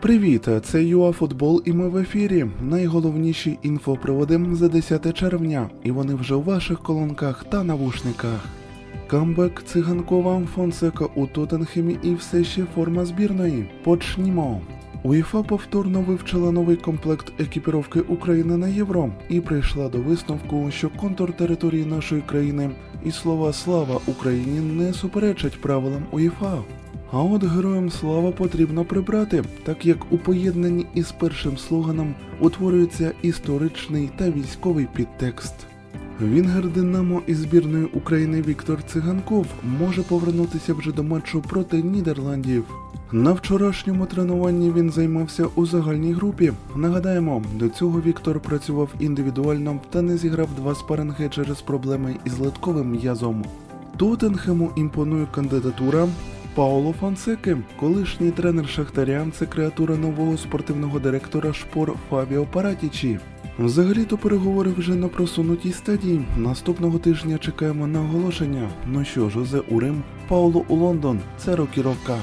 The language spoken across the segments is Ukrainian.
Привіт, це ЮАФутбол і ми в ефірі. Найголовніші інфоприводи за 10 червня, і вони вже у ваших колонках та навушниках. Камбек циганкова Фонсека у Тоттенхемі і все ще форма збірної. Почнімо. УЄФА повторно вивчила новий комплект екіпіровки України на євро і прийшла до висновку, що контур території нашої країни і слова Слава Україні не суперечать правилам УЄФА. А от героям слава потрібно прибрати, так як у поєднанні із першим слоганом утворюється історичний та військовий підтекст. Вінгер Динамо із збірної України Віктор Циганков може повернутися вже до матчу проти Нідерландів. На вчорашньому тренуванні він займався у загальній групі. Нагадаємо, до цього Віктор працював індивідуально та не зіграв два спаринги через проблеми із литковим м'язом. Тоттенхему імпонує кандидатура Пауло Фонсеки, колишній тренер Шахтаря, це креатура нового спортивного директора шпор Фабіо Паратічі. Взагалі-то переговори вже на просунутій стадії. Наступного тижня чекаємо на оголошення. Ну що, Жозе у Рим, Пауло у Лондон. Це рокіровка.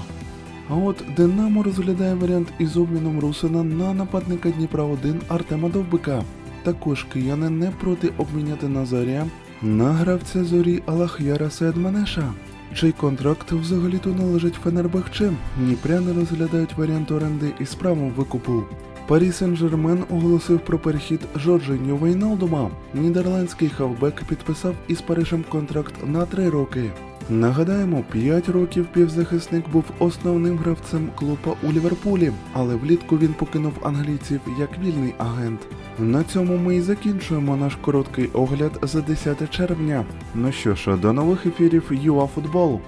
А от Динамо розглядає варіант із обміном Русина на нападника Дніпра 1 Артема Довбика. Також кияни не проти обміняти Назарія на гравця зорі Алахяра Седманеша. Чий контракт взагалі-то належить Фенербахче. Дніпряни розглядають варіант оренди із правом викупу. Парі Сен-Жермен оголосив про перехід Жоржиньо Вейналдума. Нідерландський хавбек підписав із Парижем контракт на три роки. Нагадаємо, 5 років півзахисник був основним гравцем клуба у Ліверпулі, але влітку він покинув англійців як вільний агент. На цьому ми і закінчуємо наш короткий огляд за 10 червня. Ну що ж, до нових ефірів ЮАФутбол.